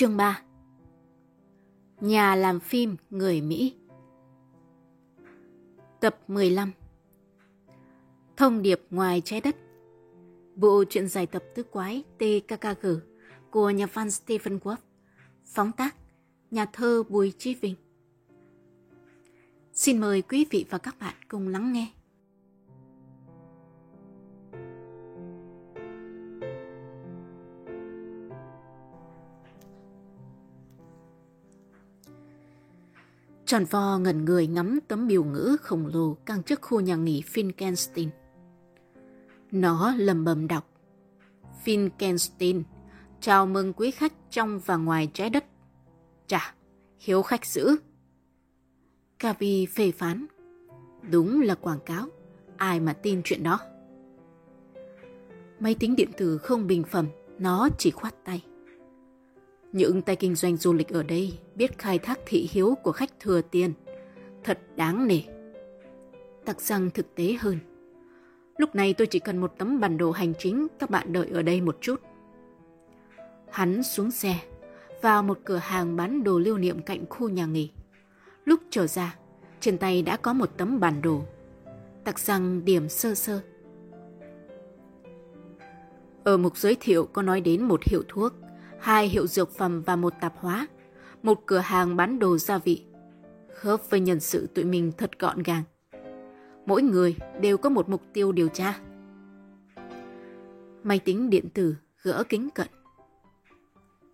Chương 3 Nhà làm phim người Mỹ. Tập 15 Thông điệp ngoài trái đất. Bộ truyện dài tập tứ quái TKKG của nhà văn Stephen Wolf, Phóng tác Nhà thơ Bùi Chí Vinh. Xin mời quý vị và các bạn cùng lắng nghe. Tròn vo ngẩn người ngắm tấm biểu ngữ khổng lồ căng trước khu nhà nghỉ Finkenstein. Nó lầm bầm đọc. Finkenstein, chào mừng quý khách trong và ngoài trái đất. Chà, hiếu khách dữ. Gabi phê phán. Đúng là quảng cáo, ai mà tin chuyện đó. Máy tính điện tử không bình phẩm, nó chỉ khoát tay. Những tay kinh doanh du lịch ở đây biết khai thác thị hiếu của khách thừa tiền. Thật đáng nể. Tặc rằng thực tế hơn. Lúc này tôi chỉ cần một tấm bản đồ hành chính, các bạn đợi ở đây một chút. Hắn xuống xe, vào một cửa hàng bán đồ lưu niệm cạnh khu nhà nghỉ. Lúc trở ra, trên tay đã có một tấm bản đồ. Tặc rằng điểm sơ sơ. Ở mục giới thiệu có nói đến một hiệu thuốc hai hiệu dược phẩm và một tạp hóa, một cửa hàng bán đồ gia vị. Khớp với nhân sự tụi mình thật gọn gàng. Mỗi người đều có một mục tiêu điều tra. Máy tính điện tử gỡ kính cận.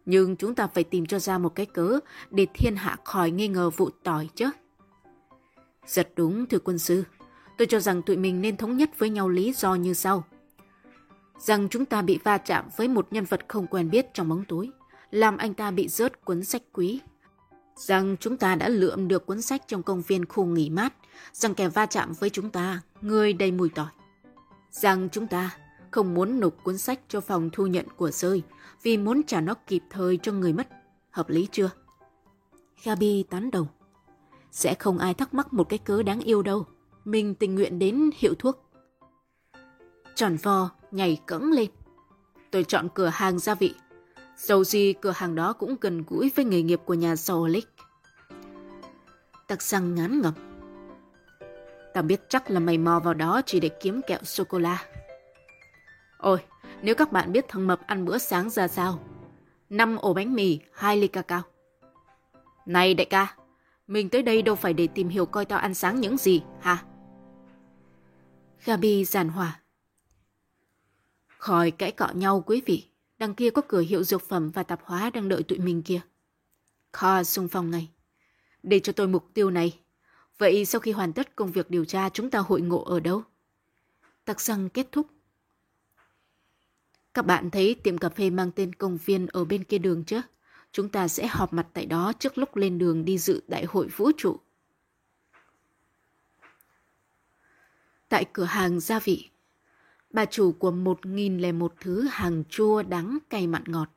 Nhưng chúng ta phải tìm cho ra một cái cớ để thiên hạ khỏi nghi ngờ vụ tỏi chứ. Giật đúng thưa quân sư. Tôi cho rằng tụi mình nên thống nhất với nhau lý do như sau rằng chúng ta bị va chạm với một nhân vật không quen biết trong bóng tối, làm anh ta bị rớt cuốn sách quý. Rằng chúng ta đã lượm được cuốn sách trong công viên khu nghỉ mát, rằng kẻ va chạm với chúng ta, người đầy mùi tỏi. Rằng chúng ta không muốn nộp cuốn sách cho phòng thu nhận của rơi vì muốn trả nó kịp thời cho người mất. Hợp lý chưa? Gabi tán đầu. Sẽ không ai thắc mắc một cái cớ đáng yêu đâu. Mình tình nguyện đến hiệu thuốc. Tròn vo nhảy cẫng lên. Tôi chọn cửa hàng gia vị. Dầu gì cửa hàng đó cũng gần gũi với nghề nghiệp của nhà giàu Lick. Tặc răng ngán ngẩm. Tao biết chắc là mày mò vào đó chỉ để kiếm kẹo sô-cô-la. Ôi, nếu các bạn biết thằng Mập ăn bữa sáng ra sao? năm ổ bánh mì, hai ly cacao. Này đại ca, mình tới đây đâu phải để tìm hiểu coi tao ăn sáng những gì, hả? Gabi giàn hòa. Khỏi cãi cọ nhau quý vị, đằng kia có cửa hiệu dược phẩm và tạp hóa đang đợi tụi mình kia. Kho xung phong ngay. Để cho tôi mục tiêu này. Vậy sau khi hoàn tất công việc điều tra chúng ta hội ngộ ở đâu? Tặc răng kết thúc. Các bạn thấy tiệm cà phê mang tên công viên ở bên kia đường chứ? Chúng ta sẽ họp mặt tại đó trước lúc lên đường đi dự đại hội vũ trụ. Tại cửa hàng gia vị, bà chủ của một nghìn lẻ một thứ hàng chua đắng cay mặn ngọt.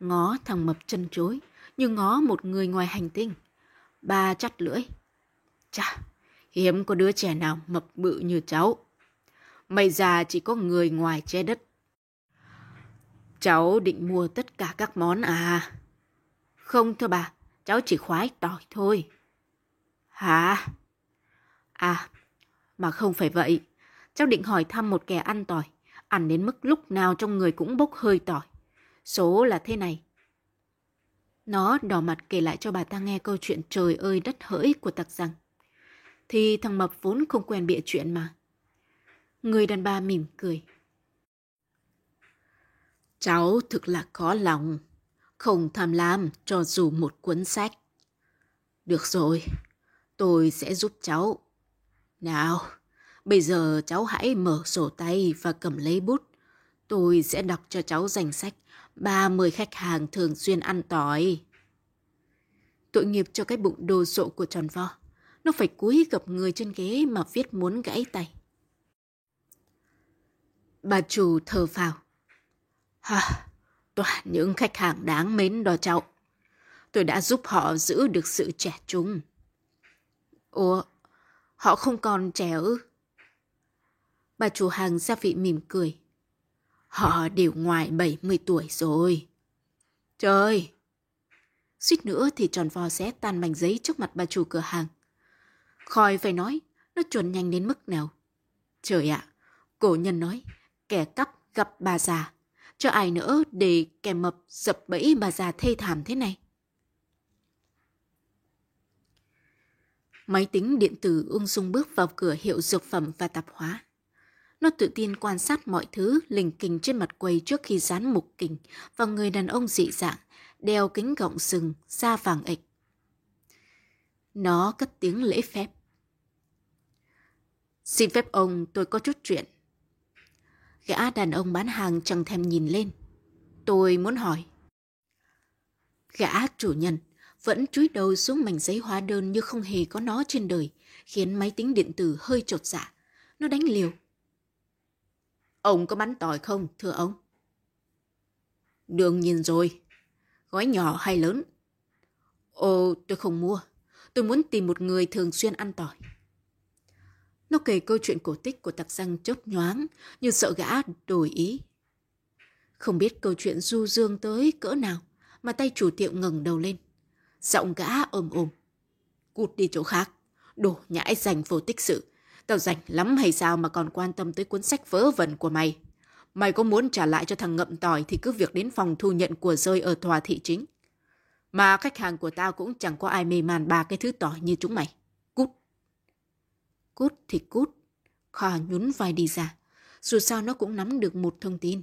Ngó thằng mập chân chối, như ngó một người ngoài hành tinh. Bà chắt lưỡi. Chà, hiếm có đứa trẻ nào mập bự như cháu. Mày già chỉ có người ngoài che đất. Cháu định mua tất cả các món à? Không thưa bà, cháu chỉ khoái tỏi thôi. Hả? À, mà không phải vậy. Cháu định hỏi thăm một kẻ ăn tỏi, ăn đến mức lúc nào trong người cũng bốc hơi tỏi. Số là thế này. Nó đỏ mặt kể lại cho bà ta nghe câu chuyện trời ơi đất hỡi của tặc rằng. Thì thằng Mập vốn không quen bịa chuyện mà. Người đàn bà mỉm cười. Cháu thực là có lòng, không tham lam cho dù một cuốn sách. Được rồi, tôi sẽ giúp cháu. Nào, Bây giờ cháu hãy mở sổ tay và cầm lấy bút. Tôi sẽ đọc cho cháu danh sách 30 khách hàng thường xuyên ăn tỏi. Tội nghiệp cho cái bụng đồ sộ của tròn vo. Nó phải cúi gặp người trên ghế mà viết muốn gãy tay. Bà chủ thở phào. Ha, toàn những khách hàng đáng mến đó cháu. Tôi đã giúp họ giữ được sự trẻ trung. Ủa, họ không còn trẻ ư? Bà chủ hàng gia vị mỉm cười. Họ đều ngoài 70 tuổi rồi. Trời, Suýt nữa thì tròn vo sẽ tan mảnh giấy trước mặt bà chủ cửa hàng. Khỏi phải nói, nó chuẩn nhanh đến mức nào. Trời ạ, cổ nhân nói, kẻ cắp gặp bà già. Cho ai nữa để kẻ mập dập bẫy bà già thê thảm thế này. Máy tính điện tử ung dung bước vào cửa hiệu dược phẩm và tạp hóa. Nó tự tin quan sát mọi thứ lình kình trên mặt quầy trước khi dán mục kình vào người đàn ông dị dạng, đeo kính gọng sừng, da vàng ịch. Nó cất tiếng lễ phép. Xin phép ông, tôi có chút chuyện. Gã đàn ông bán hàng chẳng thèm nhìn lên. Tôi muốn hỏi. Gã chủ nhân vẫn chúi đầu xuống mảnh giấy hóa đơn như không hề có nó trên đời, khiến máy tính điện tử hơi trột dạ. Nó đánh liều. Ông có bắn tỏi không, thưa ông? Đương nhiên rồi. Gói nhỏ hay lớn? Ồ, tôi không mua. Tôi muốn tìm một người thường xuyên ăn tỏi. Nó kể câu chuyện cổ tích của tặc răng chớp nhoáng, như sợ gã đổi ý. Không biết câu chuyện du dương tới cỡ nào, mà tay chủ tiệm ngẩng đầu lên. Giọng gã ồm ồm. Cút đi chỗ khác, đổ nhãi dành vô tích sự. Tao rảnh lắm hay sao mà còn quan tâm tới cuốn sách vớ vẩn của mày. Mày có muốn trả lại cho thằng ngậm tỏi thì cứ việc đến phòng thu nhận của rơi ở tòa thị chính. Mà khách hàng của tao cũng chẳng có ai mê man ba cái thứ tỏi như chúng mày. Cút. Cút thì cút. Kha nhún vai đi ra. Dù sao nó cũng nắm được một thông tin.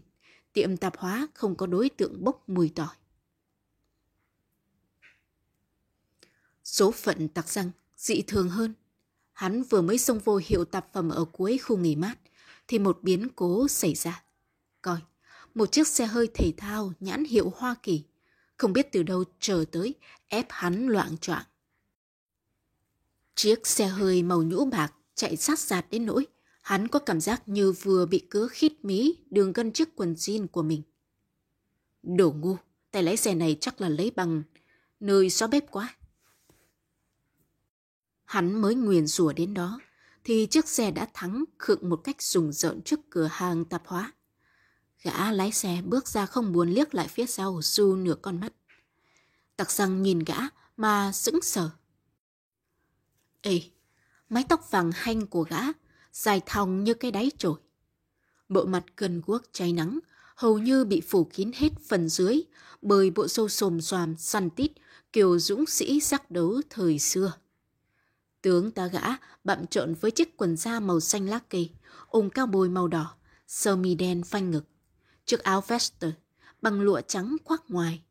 Tiệm tạp hóa không có đối tượng bốc mùi tỏi. Số phận tặc răng, dị thường hơn. Hắn vừa mới xông vô hiệu tạp phẩm ở cuối khu nghỉ mát, thì một biến cố xảy ra. Coi, một chiếc xe hơi thể thao nhãn hiệu Hoa Kỳ, không biết từ đâu chờ tới, ép hắn loạn choạng. Chiếc xe hơi màu nhũ bạc chạy sát sạt đến nỗi, hắn có cảm giác như vừa bị cứa khít mí đường gân chiếc quần jean của mình. Đồ ngu, tay lái xe này chắc là lấy bằng nơi xóa bếp quá. Hắn mới nguyền rủa đến đó, thì chiếc xe đã thắng khựng một cách rùng rợn trước cửa hàng tạp hóa. Gã lái xe bước ra không buồn liếc lại phía sau du nửa con mắt. Tặc răng nhìn gã mà sững sờ. Ê, mái tóc vàng hanh của gã dài thòng như cái đáy trổi. Bộ mặt gần guốc cháy nắng, hầu như bị phủ kín hết phần dưới bởi bộ râu xồm xoàm săn tít kiểu dũng sĩ giác đấu thời xưa. Tướng ta gã bậm trộn với chiếc quần da màu xanh lá cây, ủng cao bồi màu đỏ, sơ mi đen phanh ngực, chiếc áo vest bằng lụa trắng khoác ngoài.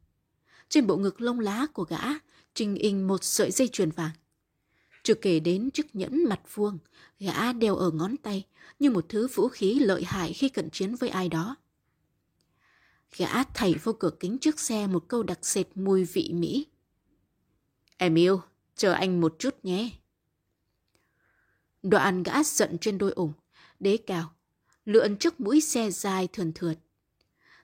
Trên bộ ngực lông lá của gã trình in một sợi dây chuyền vàng. Chưa kể đến chiếc nhẫn mặt vuông, gã đeo ở ngón tay như một thứ vũ khí lợi hại khi cận chiến với ai đó. Gã thảy vô cửa kính trước xe một câu đặc sệt mùi vị Mỹ. Em yêu, chờ anh một chút nhé. Đoạn gã giận trên đôi ủng, đế cao, lượn trước mũi xe dài thườn thượt.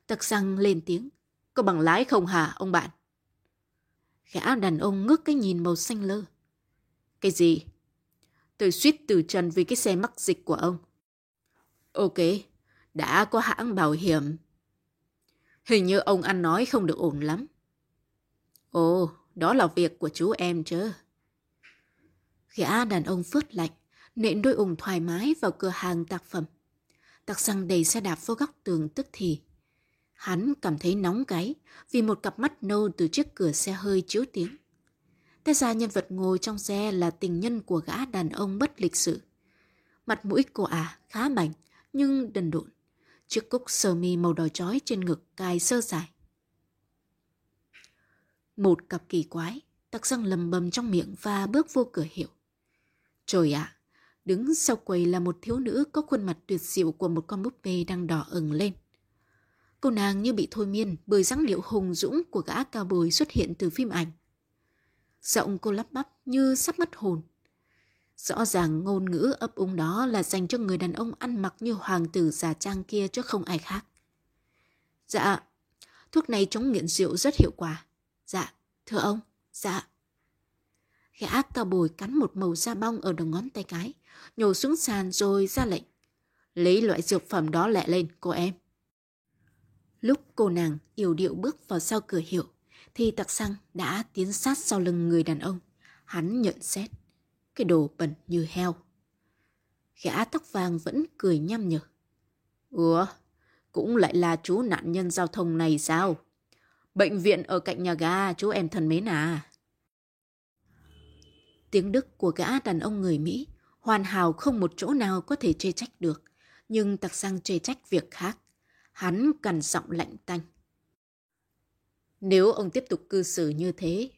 Tặc răng lên tiếng, có bằng lái không hả ông bạn? Gã đàn ông ngước cái nhìn màu xanh lơ. Cái gì? Tôi suýt từ trần vì cái xe mắc dịch của ông. Ok, đã có hãng bảo hiểm. Hình như ông ăn nói không được ổn lắm. Ồ, đó là việc của chú em chứ. Gã đàn ông phớt lạnh, nện đôi ủng thoải mái vào cửa hàng tác phẩm. Tặc xăng đầy xe đạp vô góc tường tức thì. Hắn cảm thấy nóng gáy vì một cặp mắt nâu từ chiếc cửa xe hơi chiếu tiếng. Té ra nhân vật ngồi trong xe là tình nhân của gã đàn ông bất lịch sự. Mặt mũi cô ả khá mảnh nhưng đần độn. Chiếc cúc sơ mi màu đỏ chói trên ngực cài sơ dài. Một cặp kỳ quái, tặc răng lầm bầm trong miệng và bước vô cửa hiệu. Trời ạ, Đứng sau quầy là một thiếu nữ có khuôn mặt tuyệt diệu của một con búp bê đang đỏ ửng lên. Cô nàng như bị thôi miên bởi dáng điệu hùng dũng của gã cao bồi xuất hiện từ phim ảnh. Giọng cô lắp bắp như sắp mất hồn. Rõ ràng ngôn ngữ ấp úng đó là dành cho người đàn ông ăn mặc như hoàng tử giả trang kia chứ không ai khác. Dạ, thuốc này chống nghiện rượu rất hiệu quả. Dạ, thưa ông, dạ. Gã cao bồi cắn một màu da bong ở đầu ngón tay cái, nhổ xuống sàn rồi ra lệnh. Lấy loại dược phẩm đó lẹ lên, cô em. Lúc cô nàng yểu điệu bước vào sau cửa hiệu, thì tặc xăng đã tiến sát sau lưng người đàn ông. Hắn nhận xét. Cái đồ bẩn như heo. Gã tóc vàng vẫn cười nhăm nhở. Ủa, cũng lại là chú nạn nhân giao thông này sao? Bệnh viện ở cạnh nhà ga, chú em thân mến à? Tiếng Đức của gã đàn ông người Mỹ hoàn hảo không một chỗ nào có thể chê trách được. Nhưng tặc sang chê trách việc khác. Hắn cằn giọng lạnh tanh. Nếu ông tiếp tục cư xử như thế,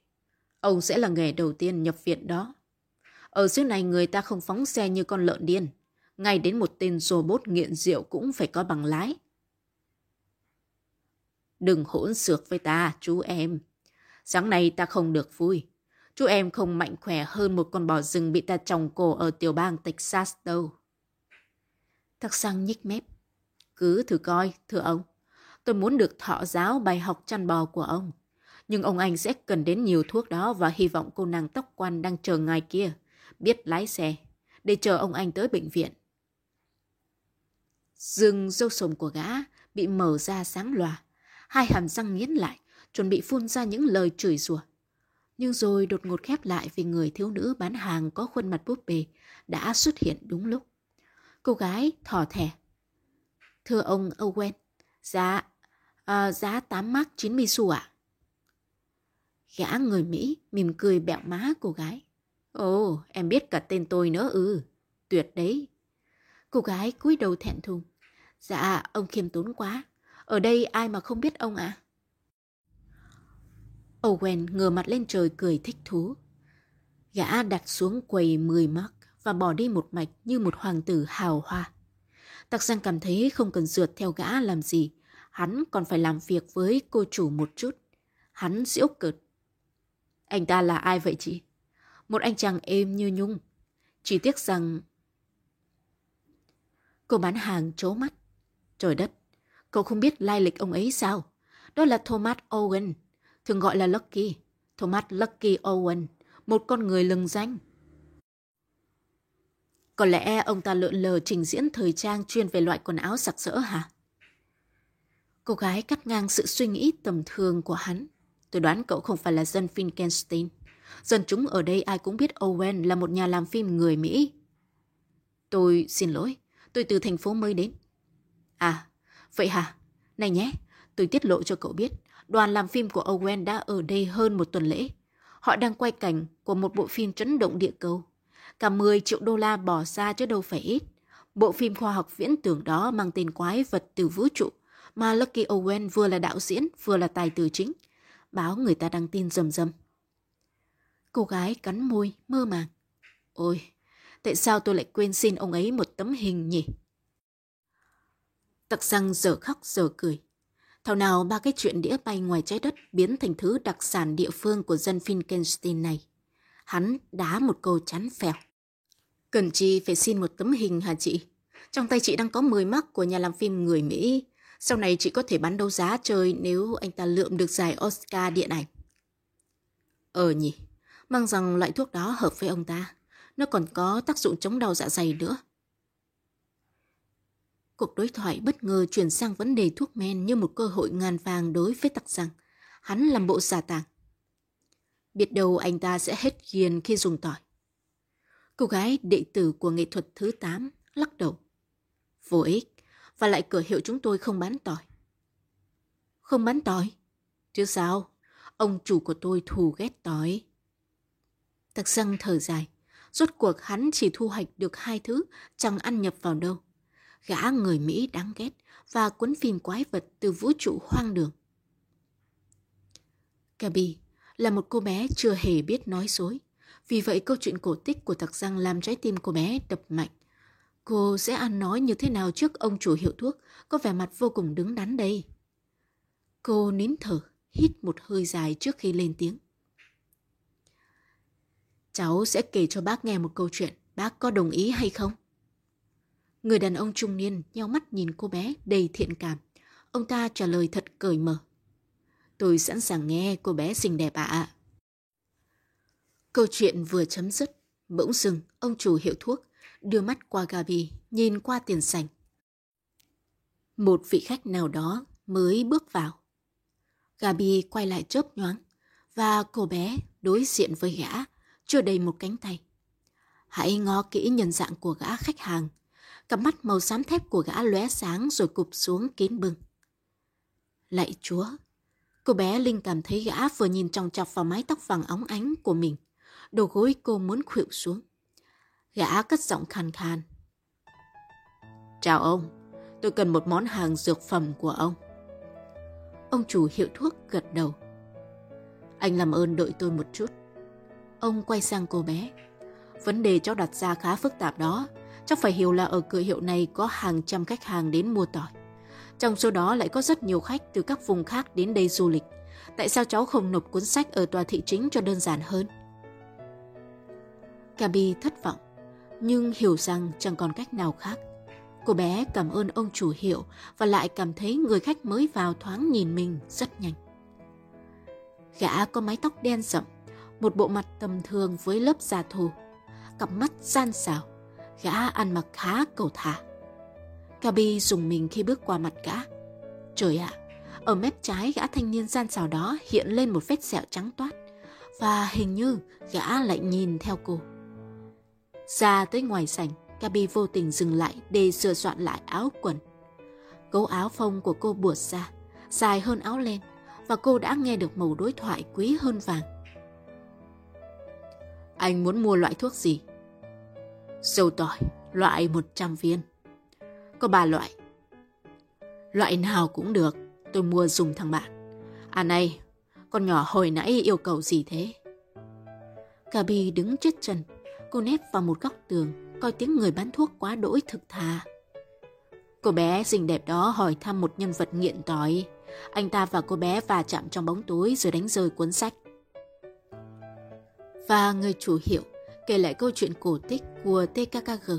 ông sẽ là nghề đầu tiên nhập viện đó. Ở xứ này người ta không phóng xe như con lợn điên. Ngay đến một tên robot nghiện rượu cũng phải có bằng lái. Đừng hỗn xược với ta, chú em. Sáng nay ta không được vui. Chú em không mạnh khỏe hơn một con bò rừng bị ta trồng cổ ở tiểu bang Texas đâu. Thắc sang nhích mép. Cứ thử coi, thưa ông. Tôi muốn được thọ giáo bài học chăn bò của ông. Nhưng ông anh sẽ cần đến nhiều thuốc đó và hy vọng cô nàng tóc quan đang chờ ngài kia, biết lái xe, để chờ ông anh tới bệnh viện. Rừng râu sồm của gã bị mở ra sáng loà, hai hàm răng nghiến lại, chuẩn bị phun ra những lời chửi rủa. Nhưng rồi đột ngột khép lại vì người thiếu nữ bán hàng có khuôn mặt búp bê đã xuất hiện đúng lúc. Cô gái thỏ thẻ. Thưa ông Owen, giá, à, giá 8 mark 90 xu ạ. À? Gã người Mỹ mỉm cười bẹo má cô gái. Ồ, em biết cả tên tôi nữa ư. Tuyệt đấy. Cô gái cúi đầu thẹn thùng. Dạ, ông khiêm tốn quá. Ở đây ai mà không biết ông ạ? À? Owen ngửa mặt lên trời cười thích thú. Gã đặt xuống quầy 10 mark và bỏ đi một mạch như một hoàng tử hào hoa. Tặc Giang cảm thấy không cần rượt theo gã làm gì, hắn còn phải làm việc với cô chủ một chút. Hắn giễu cợt. Anh ta là ai vậy chị? Một anh chàng êm như nhung. Chỉ tiếc rằng... Cô bán hàng trố mắt. Trời đất, cậu không biết lai lịch ông ấy sao? Đó là Thomas Owen, thường gọi là Lucky. Thomas Lucky Owen, một con người lừng danh. Có lẽ ông ta lượn lờ trình diễn thời trang chuyên về loại quần áo sặc sỡ hả? Cô gái cắt ngang sự suy nghĩ tầm thường của hắn. Tôi đoán cậu không phải là dân Finkenstein. Dân chúng ở đây ai cũng biết Owen là một nhà làm phim người Mỹ. Tôi xin lỗi, tôi từ thành phố mới đến. À, vậy hả? Này nhé, tôi tiết lộ cho cậu biết, đoàn làm phim của Owen đã ở đây hơn một tuần lễ. Họ đang quay cảnh của một bộ phim chấn động địa cầu. Cả 10 triệu đô la bỏ ra chứ đâu phải ít. Bộ phim khoa học viễn tưởng đó mang tên quái vật từ vũ trụ, mà Lucky Owen vừa là đạo diễn, vừa là tài tử chính. Báo người ta đăng tin rầm rầm. Cô gái cắn môi, mơ màng. Ôi, tại sao tôi lại quên xin ông ấy một tấm hình nhỉ? Tặc răng giờ khóc giờ cười. Thảo nào ba cái chuyện đĩa bay ngoài trái đất biến thành thứ đặc sản địa phương của dân Finkenstein này. Hắn đá một câu chán phèo. Cần chi phải xin một tấm hình hả chị? Trong tay chị đang có 10 mắc của nhà làm phim người Mỹ. Sau này chị có thể bán đấu giá chơi nếu anh ta lượm được giải Oscar điện ảnh. Ờ nhỉ, mang rằng loại thuốc đó hợp với ông ta. Nó còn có tác dụng chống đau dạ dày nữa. Cuộc đối thoại bất ngờ chuyển sang vấn đề thuốc men như một cơ hội ngàn vàng đối với tặc rằng hắn làm bộ xà tàng. Biết đâu anh ta sẽ hết ghiền khi dùng tỏi. Cô gái đệ tử của nghệ thuật thứ 8 lắc đầu. Vô ích, và lại cửa hiệu chúng tôi không bán tỏi. Không bán tỏi? Chứ sao? Ông chủ của tôi thù ghét tỏi. Tặc răng thở dài. Rốt cuộc hắn chỉ thu hoạch được hai thứ, chẳng ăn nhập vào đâu. Gã người Mỹ đáng ghét và cuốn phim quái vật từ vũ trụ hoang đường. Gabi là một cô bé chưa hề biết nói dối. Vì vậy câu chuyện cổ tích của tặc răng làm trái tim cô bé đập mạnh. Cô sẽ ăn nói như thế nào trước ông chủ hiệu thuốc có vẻ mặt vô cùng đứng đắn đây. Cô nín thở, hít một hơi dài trước khi lên tiếng. Cháu sẽ kể cho bác nghe một câu chuyện, bác có đồng ý hay không? Người đàn ông trung niên nhau mắt nhìn cô bé đầy thiện cảm. Ông ta trả lời thật cởi mở. Tôi sẵn sàng nghe cô bé xinh đẹp ạ. À. Câu chuyện vừa chấm dứt, bỗng dừng ông chủ hiệu thuốc đưa mắt qua Gabi, nhìn qua tiền sảnh. Một vị khách nào đó mới bước vào. Gabi quay lại chớp nhoáng và cô bé đối diện với gã chưa đầy một cánh tay. Hãy ngó kỹ nhân dạng của gã khách hàng. Cặp mắt màu xám thép của gã lóe sáng rồi cụp xuống kín bưng. Lạy chúa! Cô bé Linh cảm thấy gã vừa nhìn tròng chọc vào mái tóc vàng óng ánh của mình. Đầu gối cô muốn khuỵu xuống. Gã cất giọng khàn khàn. Chào ông, tôi cần một món hàng dược phẩm của ông. Ông chủ hiệu thuốc gật đầu. Anh làm ơn đợi tôi một chút. Ông quay sang cô bé. Vấn đề cháu đặt ra khá phức tạp đó. Chắc phải hiểu là ở cửa hiệu này có hàng trăm khách hàng đến mua tỏi. Trong số đó lại có rất nhiều khách từ các vùng khác đến đây du lịch. Tại sao cháu không nộp cuốn sách ở tòa thị chính cho đơn giản hơn? Gabi thất vọng, nhưng hiểu rằng chẳng còn cách nào khác. Cô bé cảm ơn ông chủ hiệu và lại cảm thấy người khách mới vào thoáng nhìn mình rất nhanh. Gã có mái tóc đen rậm, một bộ mặt tầm thường với lớp da thù, cặp mắt gian xảo, gã ăn mặc khá cầu thả. Gabi dùng mình khi bước qua mặt gã. Trời ạ, ở mép trái gã thanh niên gian xảo đó hiện lên một vết sẹo trắng toát và hình như gã lại nhìn theo cô. Ra tới ngoài sảnh, Gabi vô tình dừng lại để sửa soạn lại áo quần. Cấu áo phông của cô buột ra, dài hơn áo len và cô đã nghe được màu đối thoại quý hơn vàng. Anh muốn mua loại thuốc gì? Dầu tỏi, loại 100 viên. Có ba loại. Loại nào cũng được, tôi mua dùng thằng bạn. À này, con nhỏ hồi nãy yêu cầu gì thế? Gabi đứng chết chân, cô nép vào một góc tường, coi tiếng người bán thuốc quá đỗi thực thà. Cô bé xinh đẹp đó hỏi thăm một nhân vật nghiện tỏi. Anh ta và cô bé va chạm trong bóng tối rồi đánh rơi cuốn sách. Và người chủ hiệu kể lại câu chuyện cổ tích của TKKG.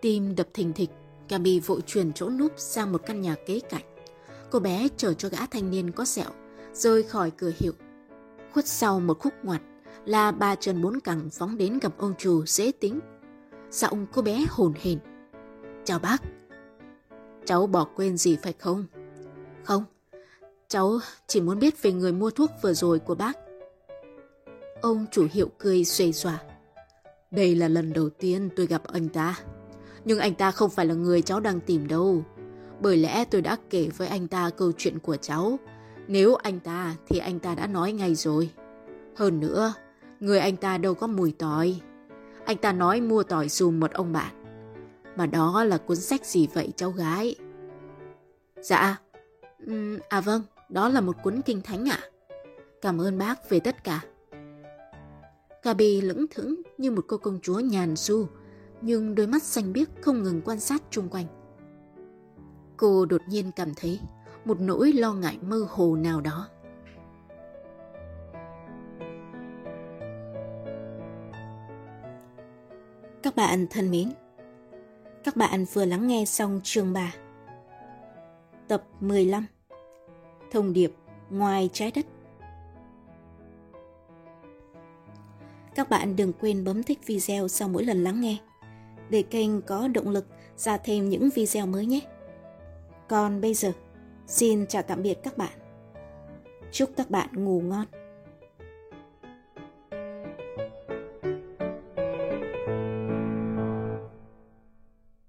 Tim đập thình thịch, Gabi vội chuyển chỗ núp sang một căn nhà kế cạnh. Cô bé chở cho gã thanh niên có sẹo, rơi khỏi cửa hiệu. Khuất sau một khúc ngoặt là ba chân bốn cẳng phóng đến gặp ông chủ dễ tính. Giọng cô bé hồn hển. Chào bác. Cháu bỏ quên gì phải không? Không, cháu chỉ muốn biết về người mua thuốc vừa rồi của bác. Ông chủ hiệu cười xuề xòa. Đây là lần đầu tiên tôi gặp anh ta. Nhưng anh ta không phải là người cháu đang tìm đâu. Bởi lẽ tôi đã kể với anh ta câu chuyện của cháu. Nếu anh ta thì anh ta đã nói ngay rồi. Hơn nữa, người anh ta đâu có mùi tỏi. Anh ta nói mua tỏi dùm một ông bạn. Mà đó là cuốn sách gì vậy cháu gái? Dạ, à vâng, đó là một cuốn kinh thánh ạ. Cảm ơn bác về tất cả. Gabi lững thững như một cô công chúa nhàn du, nhưng đôi mắt xanh biếc không ngừng quan sát chung quanh. Cô đột nhiên cảm thấy một nỗi lo ngại mơ hồ nào đó. Các bạn thân mến, các bạn vừa lắng nghe xong chương 3. Tập 15 Thông điệp ngoài trái đất Các bạn đừng quên bấm thích video sau mỗi lần lắng nghe để kênh có động lực ra thêm những video mới nhé. Còn bây giờ, xin chào tạm biệt các bạn. Chúc các bạn ngủ ngon.